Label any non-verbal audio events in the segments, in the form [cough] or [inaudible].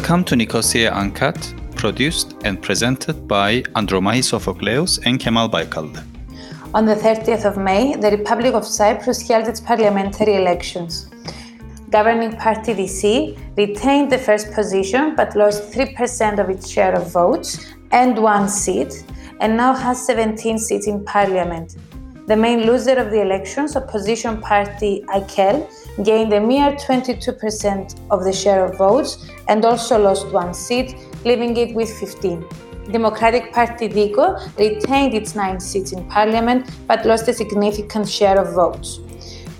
Welcome to Nicosia Uncut, produced and presented by Andromahi Sophocleous and Kemal Baykallı. On the 30th of May, the Republic of Cyprus held its parliamentary elections. Governing party DISY retained the first position but lost 3% of its share of votes and one seat, and now has 17 seats in parliament. The main loser of the elections, opposition party AKEL, gained a mere 22% of the share of votes and also lost one seat, leaving it with 15. Democratic Party DIKO retained its nine seats in parliament but lost a significant share of votes.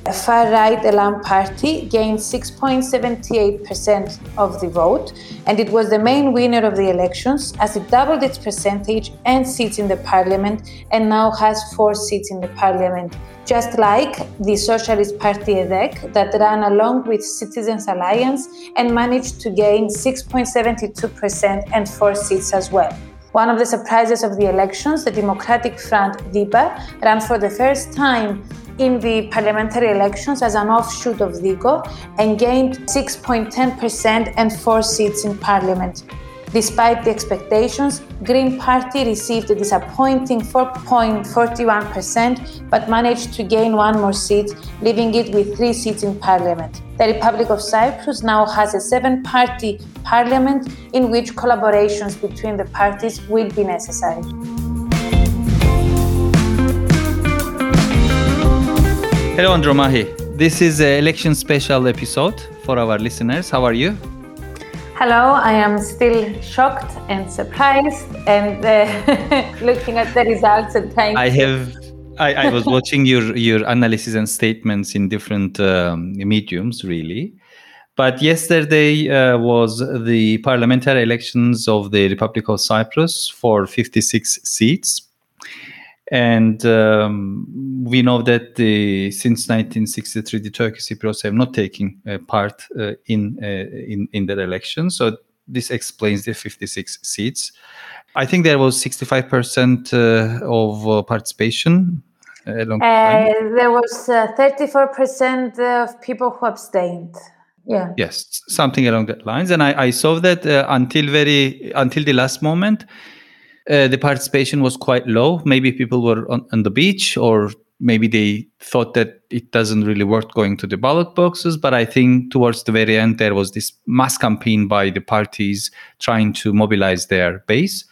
A far-right Elam party gained 6.78% of the vote, and it was the main winner of the elections as it doubled its percentage and seats in the parliament and now has four seats in the parliament, just like the Socialist Party EDEK that ran along with Citizens Alliance and managed to gain 6.72% and four seats as well. One of the surprises of the elections, the Democratic Front DIPA ran for the first time in the parliamentary elections as an offshoot of DIKO and gained 6.10% and four seats in parliament. Despite the expectations, Green Party received a disappointing 4.41% but managed to gain one more seat, leaving it with three seats in parliament. The Republic of Cyprus now has a seven party parliament in which collaborations between the parties will be necessary. Hello, Andromahi. This is an election special episode for our listeners. How are you? Hello, I am still shocked and surprised and uh, [laughs] looking at the results and trying. I have. I, I was watching your your analysis and statements in different um, mediums, really. But yesterday uh, was the parliamentary elections of the Republic of Cyprus for 56 seats and um, we know that the, since 1963, the Turkish Cypriots have not taken uh, part uh, in, uh, in in that election. So this explains the 56 seats. I think there was 65% uh, of uh, participation. Along there was 34% of people who abstained. Yeah. Yes, something along that lines, and I, I saw that until very until the last moment uh, the participation was quite low. Maybe people were on, on, the beach, or maybe they thought that it doesn't really work going to the ballot boxes. But I think towards the very end, there was this mass campaign by the parties trying to mobilize their base.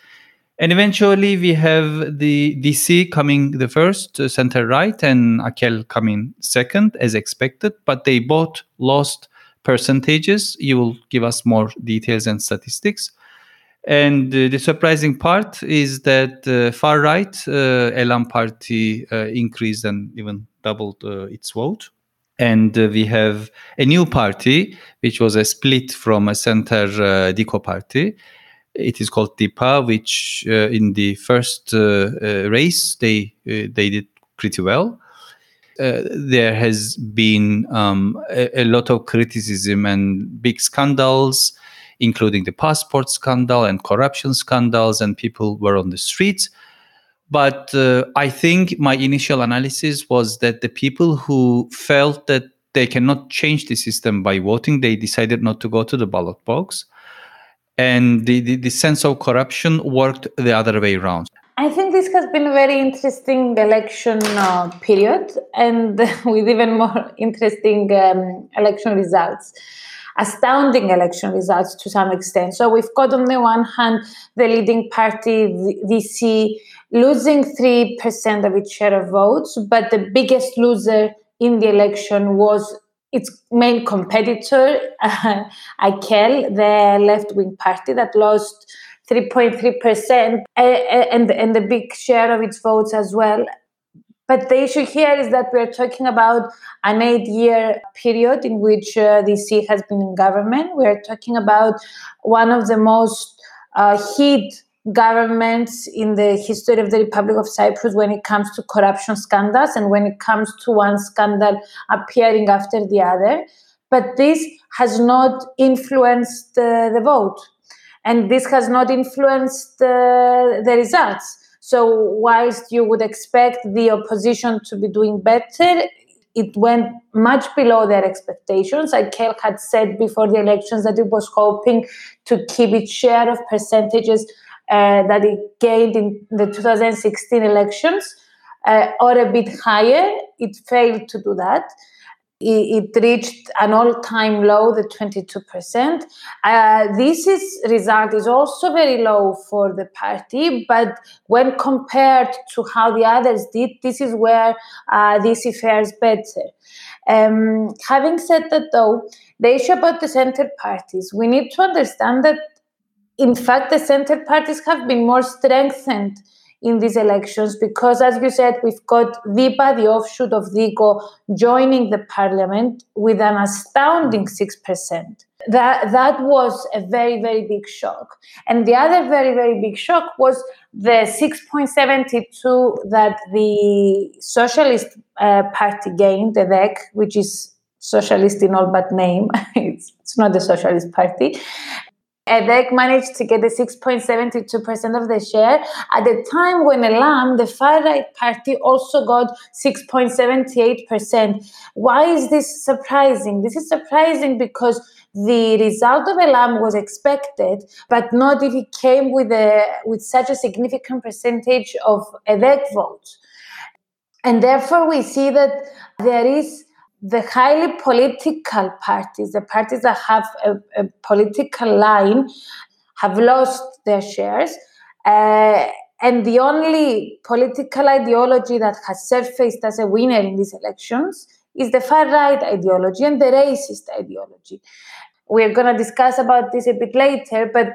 And eventually, we have the DISY coming the first, uh, center right, and AKEL coming second, as expected. But they both lost percentages. You will give us more details and statistics. And uh, the surprising part is that uh, far right uh, party uh, increased and even doubled uh, its vote. And uh, we have a new party, which was a split from a center DIKO party. It is called DIPA, which in the first race they they did pretty well. Uh, there has been um, a, a, lot of criticism and big scandals including the passport scandal and corruption scandals, and people were on the streets. But uh, I think my initial analysis was that the people who felt that they cannot change the system by voting, they decided not to go to the ballot box. And the, the, the sense of corruption worked the other way around. I think this has been a very interesting election uh, period and [laughs] with even more interesting um, election results astounding election results to some extent. So we've got on the one hand the leading party, DISY, losing 3% of its share of votes, but the biggest loser in the election was its main competitor, [laughs] uh, the left wing party that lost 3.3% and, and the big share of its votes as well. But the issue here is that we are talking about an eight year period in which uh, DISY has been in government. We are talking about one of the most uh, hit governments in the history of the Republic of Cyprus when it comes to corruption scandals and when it comes to one scandal appearing after the other. But this has not influenced uh, the vote. And this has not influenced uh, the results. So, whilst you would expect the opposition to be doing better, it went much below their expectations. Akel had said before the elections that it was hoping to keep its share of percentages uh, that it gained in the 2016 elections uh, or a bit higher. It failed to do that it reached an all-time low, the 22%. Uh, this is result is also very low for the party, but when compared to how the others did, this is where uh, this fares better. Um, having said that, though, the issue about the center parties, we need to understand that, in fact, the center parties have been more strengthened in these elections because, as you said, we've got DIPA, the offshoot of DIKO, joining the parliament with an astounding 6%. That, that was a very, very big shock. And the other very, very big shock was the 6.72 that the Socialist uh, Party gained, the DEC, which is socialist in all but name. [laughs] it's, it's not the Socialist Party. EDEK managed to get the 6.72% of the share at the time when Elam, the far right party, also got 6.78%. Why is this surprising? This is surprising because the result of Elam was expected, but not if it came with a with such a significant percentage of EDEK votes. And therefore, we see that there is the highly political parties, the parties that have a, a political line, have lost their shares. Uh, and the only political ideology that has surfaced as a winner in these elections is the far right ideology and the racist ideology. We're going to discuss about this a bit later, but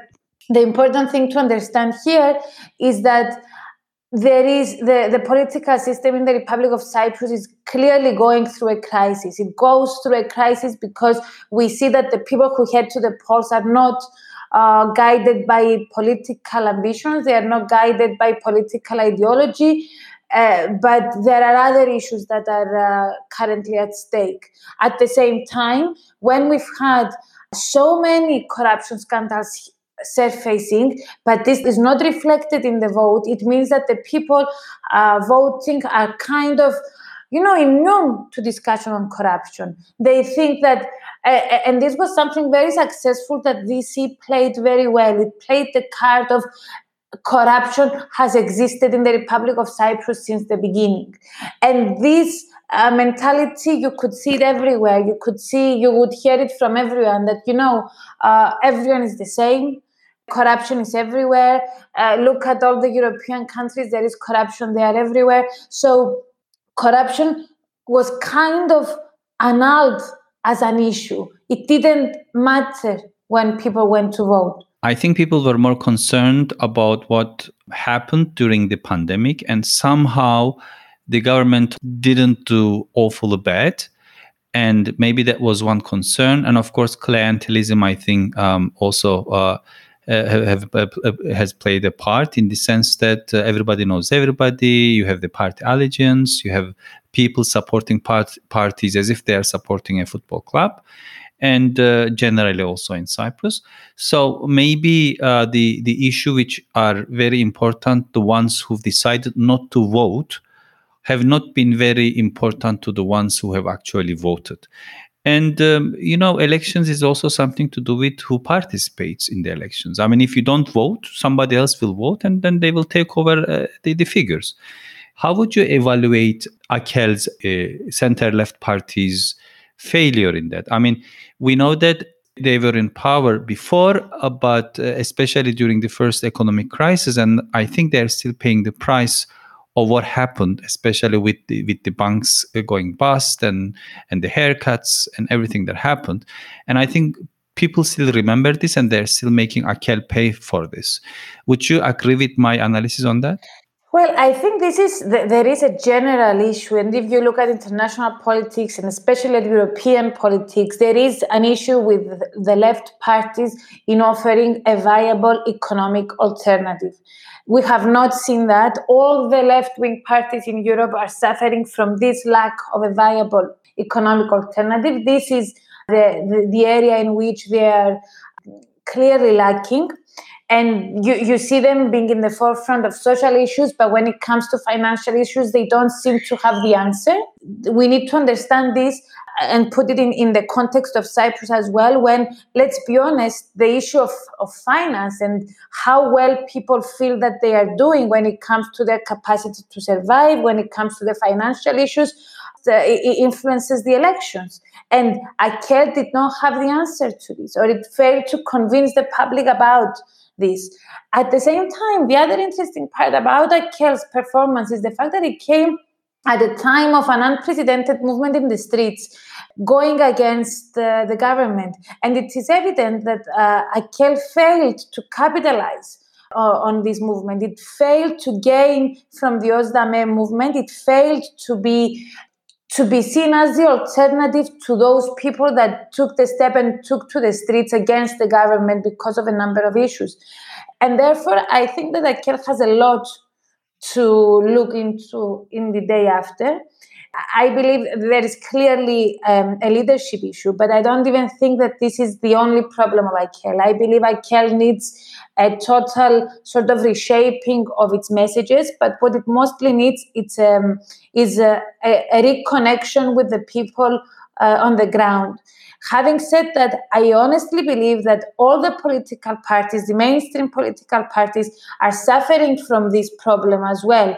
the important thing to understand here is that there is the, the political system in the Republic of Cyprus is clearly going through a crisis. It goes through a crisis because we see that the people who head to the polls are not uh, guided by political ambitions, they are not guided by political ideology. Uh, but there are other issues that are uh, currently at stake. At the same time, when we've had so many corruption scandals surfacing, but this is not reflected in the vote. It means that the people uh, voting are kind of, you know, immune to discussion on corruption. They think that, uh, and this was something very successful that DISY played very well. It played the card of corruption has existed in the Republic of Cyprus since the beginning. And this uh, mentality, you could see it everywhere. You could see, you would hear it from everyone that, you know, uh, everyone is the same. Corruption is everywhere. Uh, look at all the European countries, there is corruption there everywhere. So, corruption was kind of annulled as an issue. It didn't matter when people went to vote. I think people were more concerned about what happened during the pandemic, and somehow the government didn't do awfully bad. And maybe that was one concern. And of course, clientelism, I think, um, also uh, have, have uh, has played a part in the sense that uh, everybody knows everybody. You have the party allegiance. You have people supporting part, parties as if they are supporting a football club, and uh, generally also in Cyprus. So maybe uh, the the issue which are very important, the ones who've decided not to vote, have not been very important to the ones who have actually voted. And um, you know, elections is also something to do with who participates in the elections. I mean, if you don't vote, somebody else will vote, and then they will take over uh, the, the figures. How would you evaluate Akel's uh, center-left party's failure in that? I mean, we know that they were in power before, uh, but uh, especially during the first economic crisis, and I think they are still paying the price of what happened, especially with the, with the banks uh, going bust and and the haircuts and everything that happened. And I think people still remember this and they're still making Akel pay for this. Would you agree with my analysis on that? Well, I think this is there is a general issue, and if you look at international politics and especially at European politics, there is an issue with the left parties in offering a viable economic alternative. We have not seen that. All the left wing parties in Europe are suffering from this lack of a viable economic alternative. This is the, the, the area in which they are clearly lacking. And you, you see them being in the forefront of social issues but when it comes to financial issues they don't seem to have the answer we need to understand this and put it in, in the context of cyprus as well when let's be honest the issue of, of finance and how well people feel that they are doing when it comes to their capacity to survive when it comes to the financial issues it influences the elections. And Akel did not have the answer to this, or it failed to convince the public about this. At the same time, the other interesting part about Akel's performance is the fact that it came at a time of an unprecedented movement in the streets going against uh, the government. And it is evident that uh, Akel failed to capitalize uh, on this movement. It failed to gain from the Ozdame movement. It failed to be to be seen as the alternative to those people that took the step and took to the streets against the government because of a number of issues. And therefore, I think that Akel has a lot to look into in the day after. I believe there is clearly um, a leadership issue, but I don't even think that this is the only problem of Akel. I believe Akel needs a total sort of reshaping of its messages, but what it mostly needs it's, um, is a, a, a, reconnection with the people uh, on the ground. Having said that, I honestly believe that all the political parties, the mainstream political parties, are suffering from this problem as well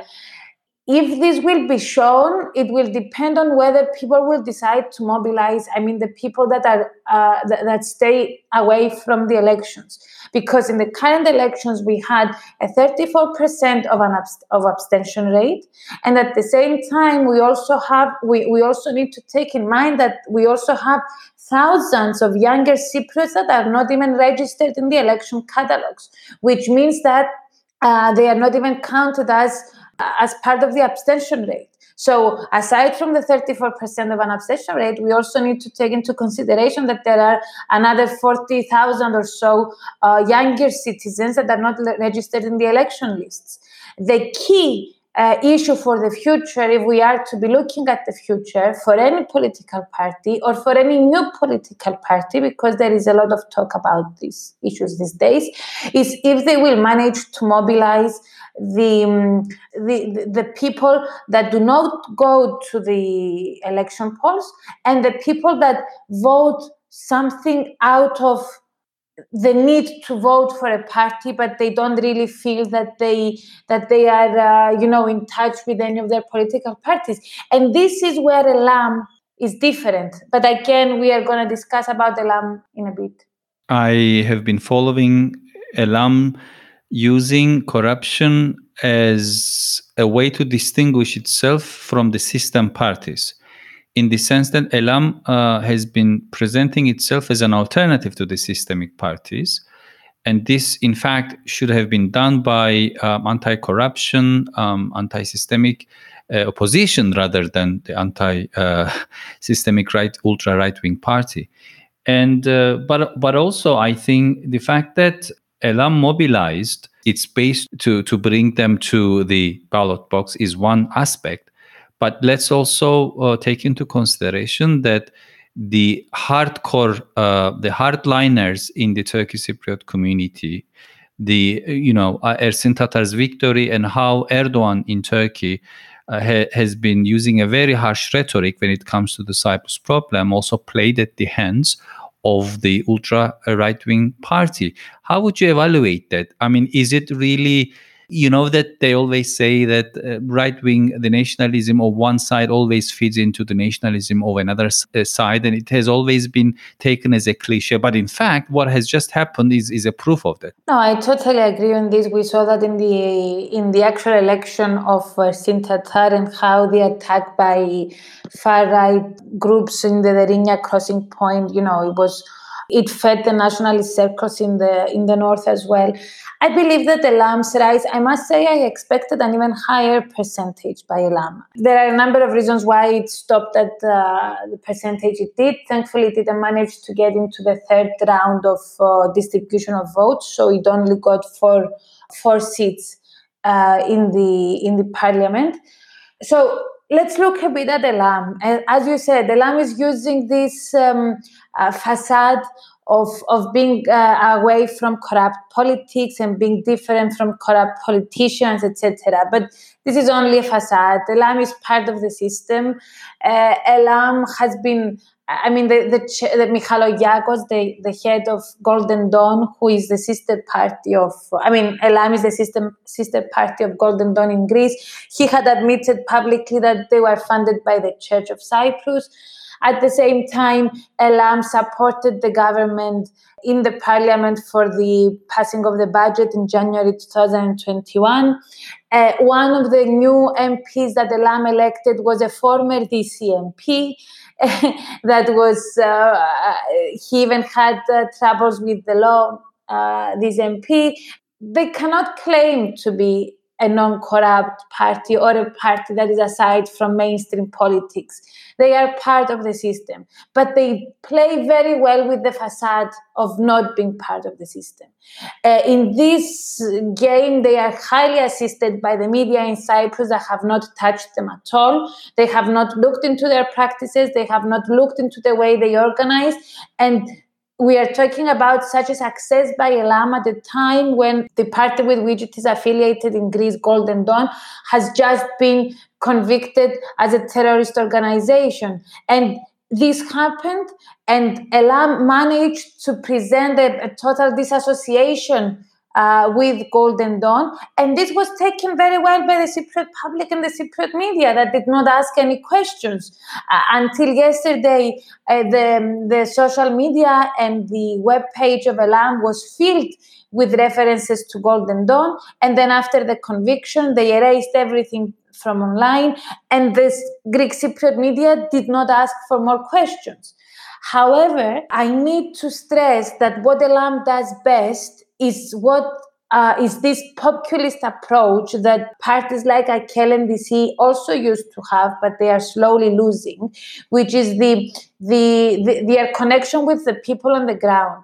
if this will be shown, it will depend on whether people will decide to mobilize. I mean, the people that are uh, that, that, stay away from the elections, because in the current elections we had a 34% of an abst- of abstention rate, and at the same time we also have we, we also need to take in mind that we also have thousands of younger Cypriots that are not even registered in the election catalogs, which means that uh, they are not even counted as as part of the abstention rate. So, aside from the 34% of an abstention rate, we also need to take into consideration that there are another 40,000 or so uh, younger citizens that are not registered in the election lists. The key uh, issue for the future, if we are to be looking at the future for any political party or for any new political party, because there is a lot of talk about these issues these days, is if they will manage to mobilize the, um, the, the people that do not go to the election polls and the people that vote something out of the need to vote for a party but they don't really feel that they that they are uh, you know in touch with any of their political parties. And this is where elam is different. But again we are going to discuss about elam in a bit. I have been following elam using corruption as a way to distinguish itself from the system parties in the sense that Elam uh, has been presenting itself as an alternative to the systemic parties. And this, in fact, should have been done by um, anti corruption, um, anti systemic uh, opposition rather than the anti uh, [laughs] systemic right, ultra right wing party. And uh, but but also I think the fact that Elam mobilized its base to, to bring them to the ballot box is one aspect. But let's also uh, take into consideration that the hardcore, uh, the hardliners in the Turkish Cypriot community, the you know uh, Ersin Tatar's victory and how Erdogan in Turkey uh, ha- has been using a very harsh rhetoric when it comes to the Cyprus problem, also played at the hands of the ultra right wing party. How would you evaluate that? I mean, is it really you know that they always say that uh, right wing the nationalism of one side always feeds into the nationalism of another uh, side and it has always been taken as a cliche. But in fact what has just happened is is a proof of that. No i totally agree on this. We saw that in the in the actual election of uh, Sintatar and how the attack by far right groups in the Deryneia crossing point you know it was it fed the nationalist circles in the in the north as well. I believe that the Elam's rise, I must say, I expected an even higher percentage by Elam. There are a number of reasons why it stopped at uh, the percentage it did. Thankfully, it didn't manage to get into the third round of uh, distribution of votes, so it only got four four seats uh, in the in the parliament. So let's look a bit at the Elam. As you said, the Elam is using this um, uh, facade of, of being uh, away from corrupt politics and being different from corrupt politicians, etc. But this is only a facade. Elam is part of the system. Uh, Elam has been I mean, the, the, the Michaloliakos, the, the head of Golden Dawn, who is the sister party of, I mean, Elam is the sister, sister party of Golden Dawn in Greece. He had admitted publicly that they were funded by the Church of Cyprus. At the same time, Elam supported the government in the parliament for the passing of the budget in January 2021. Uh, one of the new MPs that Elam elected was a former DCMP. [laughs] That was, uh, he even had uh, troubles with the law, uh, this MP. They cannot claim to be a non corrupt party or a party that is aside from mainstream politics. They are part of the system, but they play very well with the facade of not being part of the system. Uh, in this game, they are highly assisted by the media in Cyprus that have not touched them at all. They have not looked into their practices, they have not looked into the way they organize, and we are talking about such a success by Elam at the time when the party with which it is affiliated in Greece, Golden Dawn, has just been convicted as a terrorist organization. And this happened, and Elam managed to present a, a total disassociation uh, with Golden Dawn. And this was taken very well by the Cypriot public and the Cypriot media that did not ask any questions. Uh, until yesterday, uh, the, the social media and the web page of Elam was filled with references to Golden Dawn. And then after the conviction, they erased everything from online. And this Greek Cypriot media did not ask for more questions. However, I need to stress that what Elam does best is what uh, is this populist approach that parties like Akel and DISY also used to have, but they are slowly losing, which is the, the, the their connection with the people on the ground.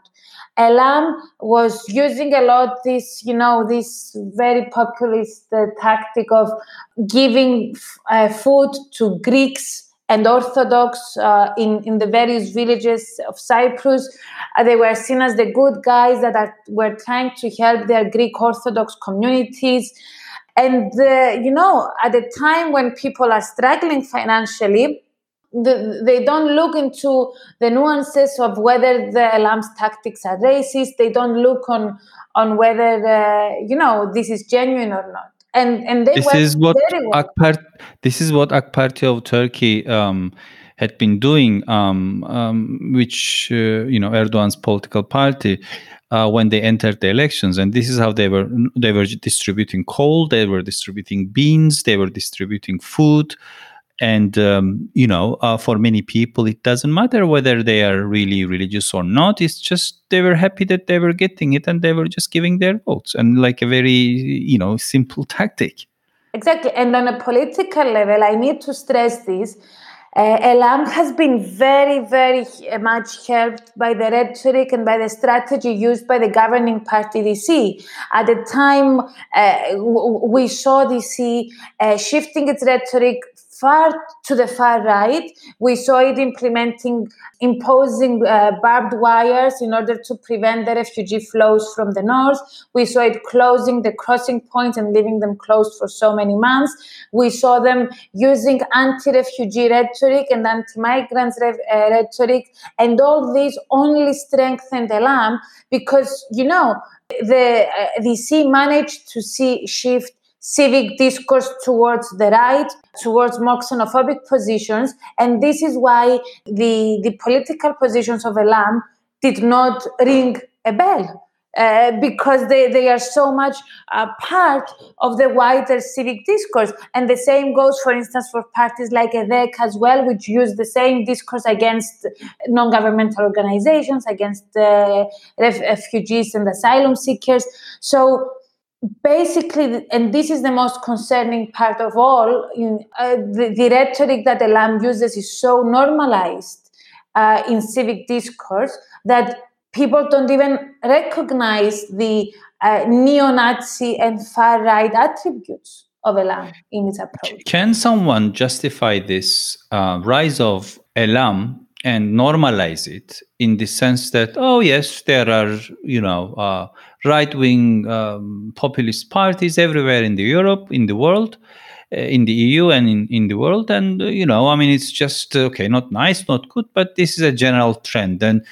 Elam was using a lot this, you know, this very populist uh, tactic of giving uh, food to Greeks and Orthodox uh, in, in the various villages of Cyprus. Uh, they were seen as the good guys that are, were trying to help their Greek Orthodox communities. And, uh, you know, at a time when people are struggling financially, the, they don't look into the nuances of whether the Elam's tactics are racist. They don't look on on whether uh, you know this is genuine or not and and they this is what well. AK this is what AK Party of Turkey um, had been doing, um, um, which uh, you know Erdogan's political party. Uh, when they entered the elections, and this is how they were they were distributing coal, they were distributing beans, they were distributing food, and um, you know uh, for many people it doesn't matter whether they are really religious or not. It's just they were happy that they were getting it and they were just giving their votes and like a very you know simple [laughs] tactic. Exactly. And on a political level i need to stress this. Uh, Elam has been very, very much helped by the rhetoric and by the strategy used by the governing party DISY. At the time, uh, we saw DISY uh, shifting its rhetoric far to the far right. We saw it implementing, imposing uh, barbed wires in order to prevent the refugee flows from the north. We saw it closing the crossing points and leaving them closed for so many months. We saw them using anti-refugee rhetoric and anti-migrants re- uh, rhetoric, and all this only strengthened Elam because you know the uh, DISY managed to see shift civic discourse towards the right, towards more xenophobic positions. And this is why the, the political positions of Elam did not ring a bell. Uh, because they, they are so much uh, part of the wider civic discourse. And the same goes, for instance, for parties like EDEK as well, which use the same discourse against non governmental organizations, against uh, ref- refugees and asylum seekers. So basically, and this is the most concerning part of all, in, uh, the, the, rhetoric that Elam uses is so normalized uh, in civic discourse that people don't even recognize the uh, neo-Nazi and far-right attributes of Elam in its approach. Can someone justify this uh, rise of Elam and normalize it in the sense that oh yes there are you know uh, right wing um, populist parties everywhere in the Europe in the world uh, in the EU and in, in the world. And uh, you know I mean it's just okay not nice not good but this is a general trend. And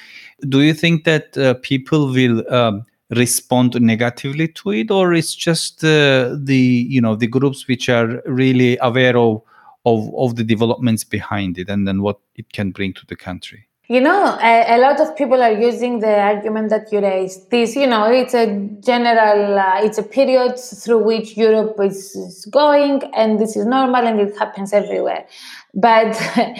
do you think that uh, people will um, respond negatively to it or it's just uh, the you know the groups which are really aware of of, of the developments behind it and then what it can bring to the country you know a, a lot of people are using the argument that you raised this you know it's a general uh, it's a period through which europe is, is going and this is normal and it happens everywhere but [laughs]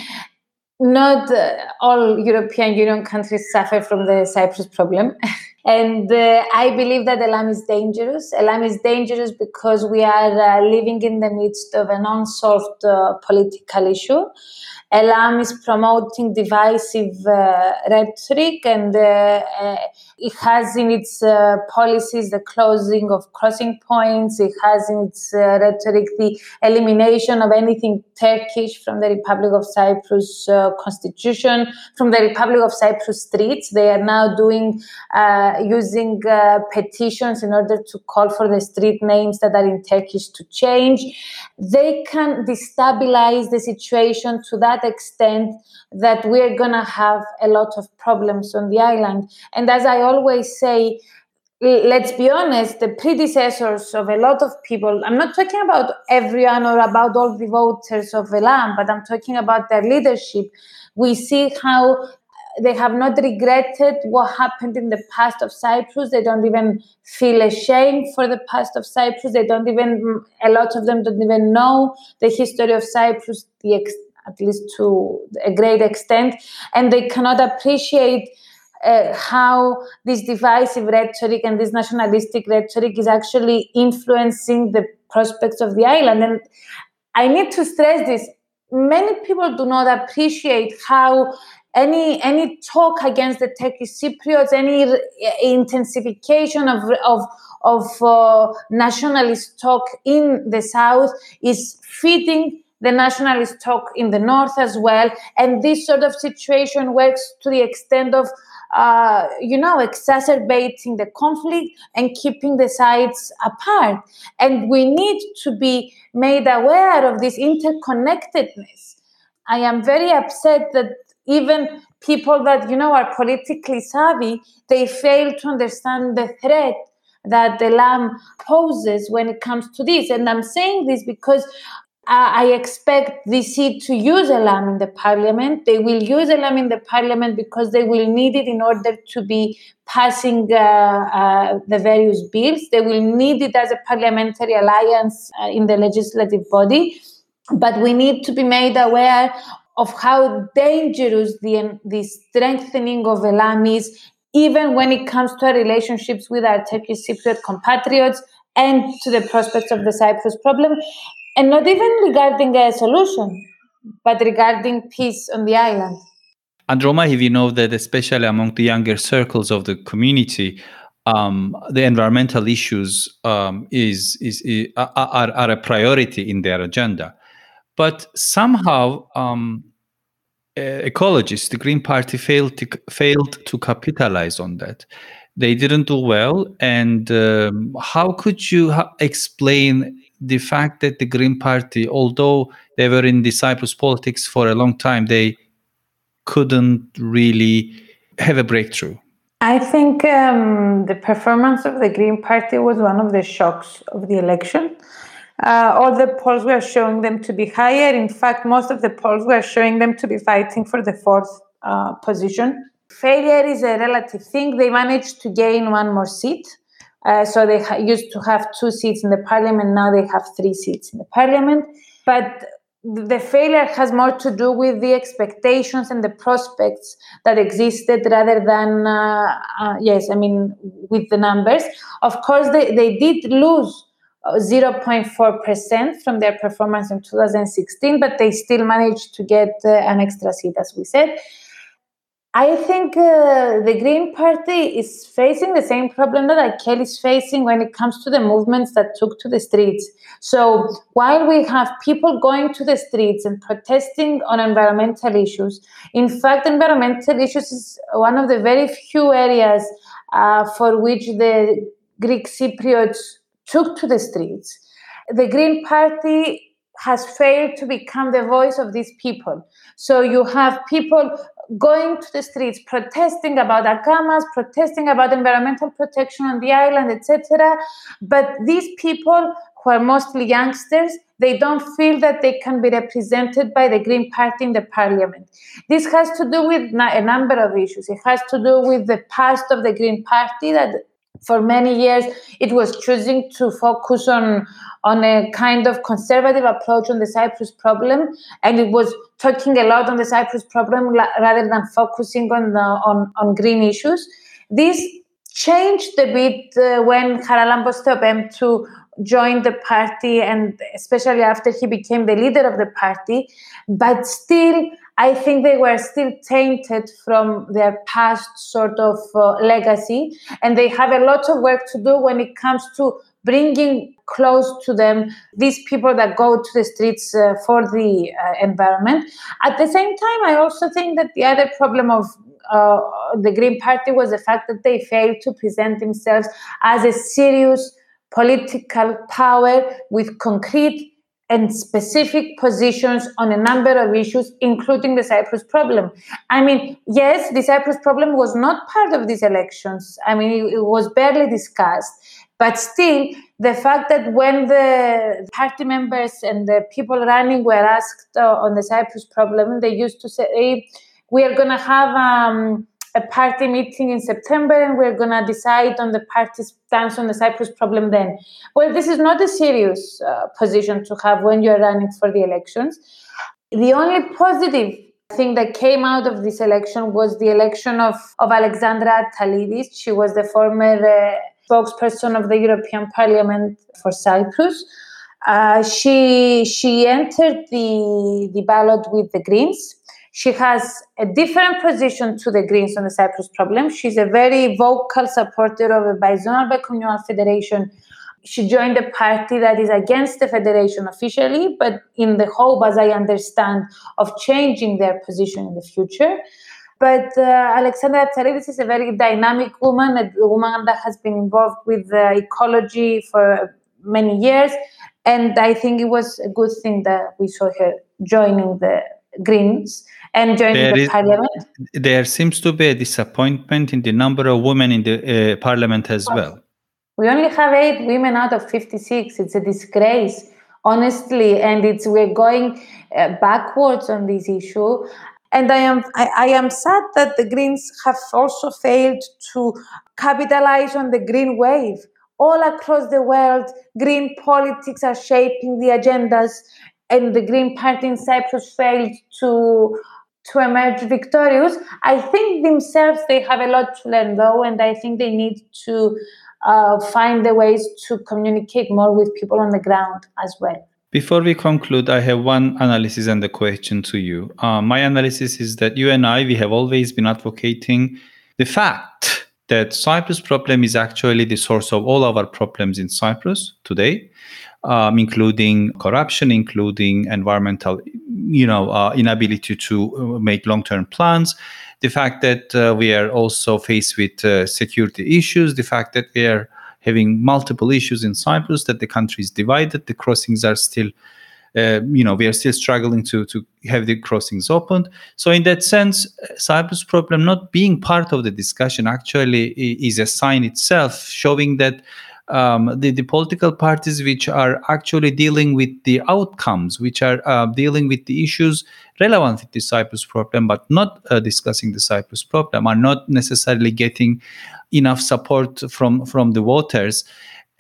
not uh, all European Union countries suffer from the Cyprus problem. [laughs] and uh, I believe that Elam is dangerous. Elam is dangerous because we are uh, living in the midst of an unsolved uh, political issue. Elam is promoting divisive uh, rhetoric and uh, uh, it has in its uh, policies the closing of crossing points. It has in its uh, rhetoric the elimination of anything Turkish from the Republic of Cyprus uh, constitution, from the Republic of Cyprus streets. They are now doing using petitions in order to call for the street names that are in Turkish to change. They can destabilize the situation to that extent that we're going to have a lot of problems on the island. And as I always say, let's be honest, the predecessors of a lot of people, I'm not talking about everyone or about all the voters of Elam, but I'm talking about their leadership. We see how they have not regretted what happened in the past of Cyprus. They don't even feel ashamed for the past of Cyprus. They don't even, a lot of them don't even know the history of Cyprus, the ex- at least to a great extent, and they cannot appreciate uh, how this divisive rhetoric and this nationalistic rhetoric is actually influencing the prospects of the island. And I need to stress this many people do not appreciate how any any talk against the Turkish Cypriots, any intensification of of of uh, nationalist talk in the south is feeding the nationalist talk in the north as well. And this sort of situation works to the extent of, uh, you know, exacerbating the conflict and keeping the sides apart. And we need to be made aware of this interconnectedness. I am very upset that even people that you know are politically savvy they fail to understand the threat that the Elam poses when it comes to this and i'm saying this because I expect DISY to use Elam in the parliament. They will use Elam in the parliament because they will need it in order to be passing uh, uh, the various bills. They will need it as a parliamentary alliance uh, in the legislative body. But we need to be made aware of how dangerous the, the strengthening of Elam is, even when it comes to our relationships with our Turkish Cypriot compatriots and to the prospects of the Cyprus problem and not even regarding a solution, but regarding peace on the island. And Roma, if you know that especially among the younger circles of the community, um, the environmental issues um, is, is, is are, are, a priority in their agenda. But somehow, um, ecologists, the Green Party failed to, failed to capitalize on that. They didn't do well. And um, how could you ha- explain the fact that the Green Party, although they were in the Cyprus politics for a long time, they couldn't really have a breakthrough. I think um, the performance of the Green Party was one of the shocks of the election. Uh, all the polls were showing them to be higher. In fact, most of the polls were showing them to be fighting for the fourth uh, position. Failure is a relative thing. They managed to gain one more seat. Uh, so they ha- used to have two seats in the parliament. Now they have three seats in the parliament. But the failure has more to do with the expectations and the prospects that existed rather than, uh, uh, yes, I mean, with the numbers. Of course, they, they did lose 0.4% from their performance in 2016, but they still managed to get uh, an extra seat, as we said. I think uh, the Green Party is facing the same problem that Akel is facing when it comes to the movements that took to the streets. So while we have people going to the streets and protesting on environmental issues, in fact, environmental issues is one of the very few areas uh, for which the Greek Cypriots took to the streets. The Green Party has failed to become the voice of these people. So you have people going to the streets protesting about Akamas protesting about environmental protection on the island etc but these people who are mostly youngsters they don't feel that they can be represented by the green party in the parliament. This has to do with a number of issues. It has to do with the past of the green party that for many years it was choosing to focus on on a kind of conservative approach on the Cyprus problem, and it was talking a lot on the Cyprus problem rather than focusing on the, on, on green issues. This changed a bit uh, when Charalambos to joined the party, and especially after he became the leader of the party. But still, I think they were still tainted from their past sort of uh, legacy, and they have a lot of work to do when it comes to bringing close to them these people that go to the streets uh, for the uh, environment. At the same time, I also think that the other problem of uh, the Green Party was the fact that they failed to present themselves as a serious political power with concrete and specific positions on a number of issues, including the Cyprus problem. I mean, yes, the Cyprus problem was not part of these elections. I mean, it, it was barely discussed. But still, the fact that when the party members and the people running were asked uh, on the Cyprus problem, they used to say, We are going to have um, a party meeting in September and we're going to decide on the party's stance on the Cyprus problem then. Well, this is not a serious uh, position to have when you're running for the elections. The only positive thing that came out of this election was the election of, of Alexandra Attalides. She was the former uh, spokesperson of the European Parliament for Cyprus. Uh, she she entered the the ballot with the Greens. She has a different position to the Greens on the Cyprus problem. She's a very vocal supporter of a bizonal bicommunal federation. She joined a party that is against the federation officially, but in the hope, as I understand, of changing their position in the future. But uh, Alexandra Attalides is a very dynamic woman, a woman that has been involved with uh, ecology for many years. And I think it was a good thing that we saw her joining the Greens and joining there the is, parliament. There seems to be a disappointment in the number of women in the uh, parliament as well. We only have eight women out of 56. It's a disgrace, honestly. And it's we're going uh, backwards on this issue. And I am I, I, am sad that the Greens have also failed to capitalize on the green wave. All across the world, green politics are shaping the agendas, and the Green Party in Cyprus failed to to emerge victorious. I think themselves they have a lot to learn though, and I think they need to uh, find the ways to communicate more with people on the ground as well. Before we conclude, I have one analysis and a question to you. Uh, my analysis is that you and I, we have always been advocating the fact that Cyprus problem is actually the source of all our problems in Cyprus today, um, including corruption, including environmental, you know, uh, inability to uh, make long-term plans, the fact that uh, we are also faced with uh, security issues, the fact that we are having multiple issues in Cyprus, that the country is divided, the crossings are still, uh, you know, we are still struggling to, to have the crossings opened. So, in that sense, Cyprus problem not being part of the discussion actually is a sign itself showing that um, the, the political parties which are actually dealing with the outcomes, which are uh, dealing with the issues relevant to the Cyprus problem, but not uh, discussing the Cyprus problem, are not necessarily getting enough support from from the voters.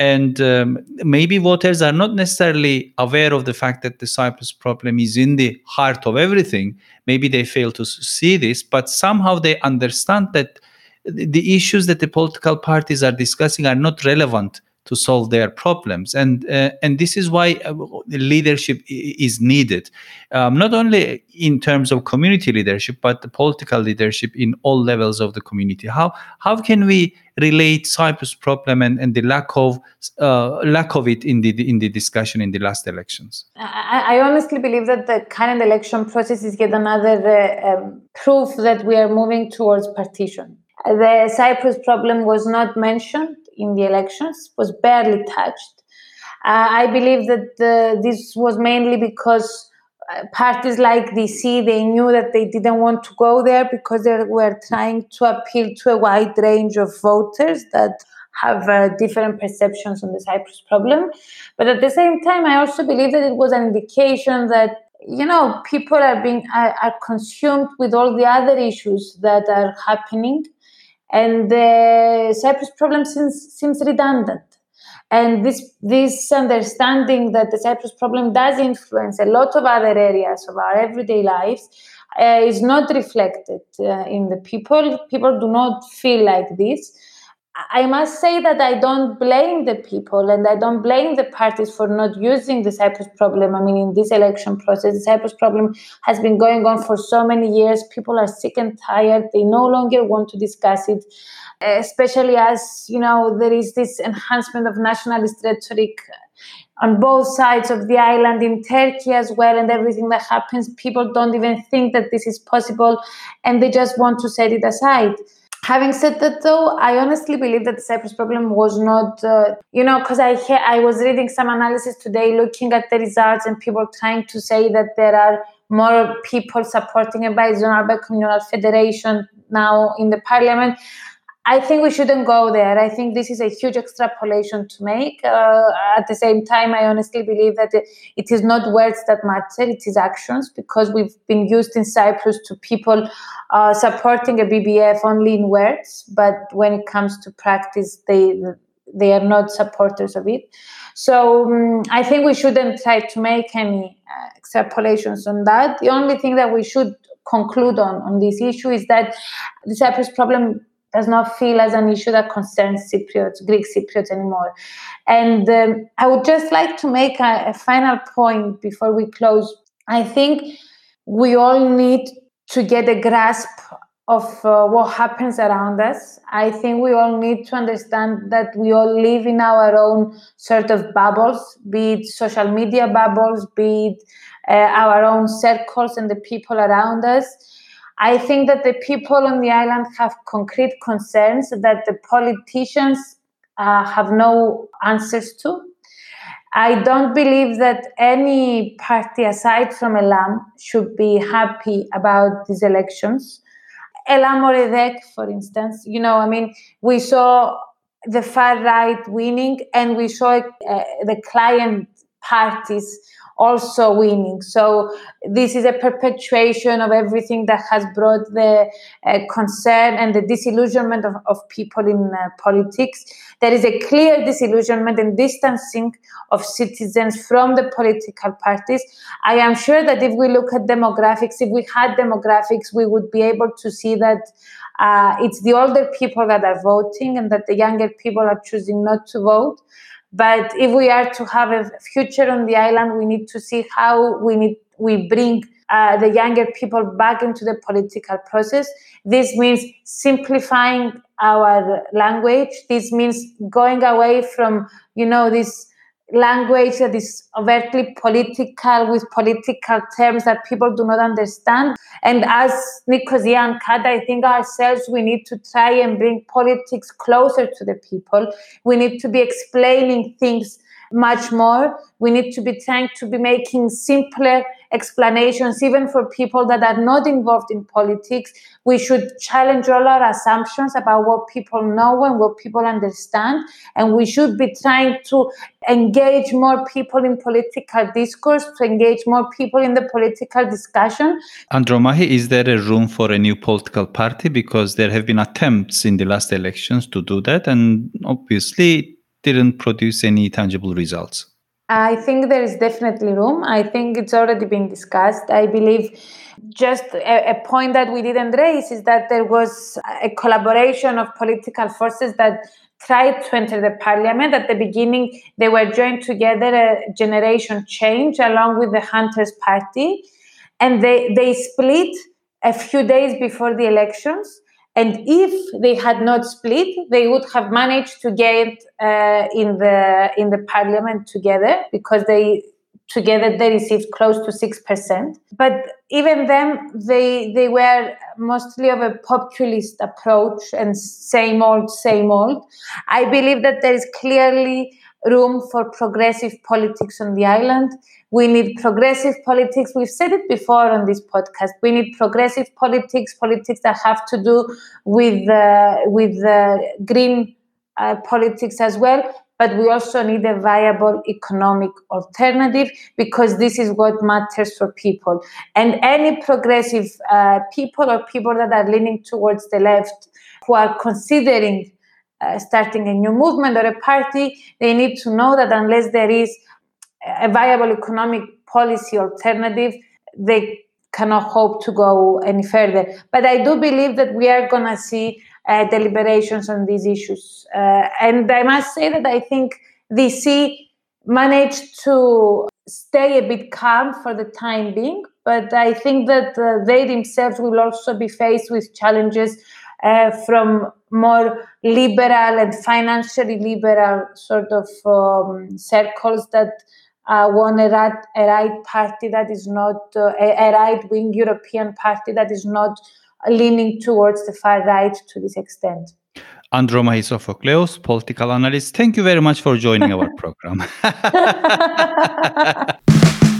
And um, maybe voters are not necessarily aware of the fact that the Cyprus problem is in the heart of everything. Maybe they fail to see this, but somehow they understand that the issues that the political parties are discussing are not relevant to solve their problems. And uh, and this is why uh, leadership is needed. Um, not only in terms of community leadership but the political leadership in all levels of the community. How how can we relate cyprus problem and, and the lack of uh, lack of it in the in the discussion in the last elections? I, I honestly believe that the current election process is yet another uh, um, proof that we are moving towards partition. The Cyprus problem was not mentioned in the elections, was barely touched. Uh, I believe that this was mainly because uh, parties like DISY they knew that they didn't want to go there because they were trying to appeal to a wide range of voters that have uh, different perceptions on the Cyprus problem. But at the same time, I also believe that it was an indication that you know people are being are, are consumed with all the other issues that are happening and the Cyprus problem seems, seems redundant. And this, this understanding that the Cyprus problem does influence a lot of other areas of our everyday lives uh, is not reflected uh, in the people. People do not feel like this. I must say that I don't blame the people and I don't blame the parties for not using the Cyprus problem. I mean, in this election process, the Cyprus problem has been going on for so many years. People are sick and tired. They no longer want to discuss it, especially as, you know, there is this enhancement of nationalist rhetoric on both sides of the island in Turkey as well, and everything that happens. People don't even think that this is possible and they just want to set it aside. Having said that, though, I honestly believe that the Cyprus problem was not, uh, you know, because I ha- I was reading some analysis today, looking at the results, and people trying to say that there are more people supporting a bizonal, bicommunal federation now in the parliament. I think we shouldn't go there. I think this is a huge extrapolation to make. Uh, at the same time, I honestly believe that it is not words that matter, it is actions because we've been used in Cyprus to people uh, supporting a BBF only in words, but when it comes to practice, they they are not supporters of it. So um, I think we shouldn't try to make any uh, extrapolations on that. The only thing that we should conclude on on this issue is that the Cyprus problem does not feel as an issue that concerns Cypriots, Greek Cypriots anymore. And um, I would just like to make a, a final point before we close. I think we all need to get a grasp of uh, what happens around us. I think we all need to understand that we all live in our own sort of bubbles, be it social media bubbles, be it uh, our own circles and the people around us I think that the people on the island have concrete concerns that the politicians uh, have no answers to. I don't believe that any party aside from Elam should be happy about these elections. Elam or EDEK, for instance, you know, I mean, we saw the far right winning and we saw uh, the client parties also winning. So this is a perpetuation of everything that has brought the uh, concern and the disillusionment of, of people in uh, politics. There is a clear disillusionment and distancing of citizens from the political parties. I am sure that if we look at demographics, if we had demographics, we would be able to see that uh, it's the older people that are voting and that the younger people are choosing not to vote. But if we are to have a future on the island, we need to see how we need we bring uh, the younger people back into the political process. This means simplifying our language. This means going away from you know this language that is overtly political with political terms that people do not understand. And as Nicosia and Kad, I think ourselves, we need to try and bring politics closer to the people. We need to be explaining things much more. We need to be trying to be making simpler explanations, even for people that are not involved in politics. We should challenge all our assumptions about what people know and what people understand. And we should be trying to engage more people in political discourse, to engage more people in the political discussion. Andromachi, is there a room for a new political party? Because there have been attempts in the last elections to do that. And obviously, didn't produce any tangible results. I think there is definitely room. I think it's already been discussed. I believe just a, a, point that we didn't raise is that there was a collaboration of political forces that tried to enter the parliament. At the beginning, they were joined together a generation change along with the Hunters Party, and they, they split a few days before the elections. And if they had not split, they would have managed to get uh, in the in the parliament together because they together they received close to six percent. But even then, they they were mostly of a populist approach and same old, same old. I believe that there is clearly room for progressive politics on the island. We need progressive politics. We've said it before on this podcast. We need progressive politics, politics that have to do with uh, with uh, green uh, politics as well. But we also need a viable economic alternative because this is what matters for people. And any progressive uh, people or people that are leaning towards the left who are considering uh, starting a new movement or a party, they need to know that unless there is a viable economic policy alternative, they cannot hope to go any further. But I do believe that we are going to see uh, deliberations on these issues. Uh, and I must say that I think DISY managed to stay a bit calm for the time being, but I think that uh, they themselves will also be faced with challenges uh, from more liberal and financially liberal sort of um, circles that uh, want a right, a right party that is not uh, a, a right wing European party that is not leaning towards the far right to this extent. Andromahis Sofokleos, political analyst, thank you very much for joining our [laughs] program. [laughs]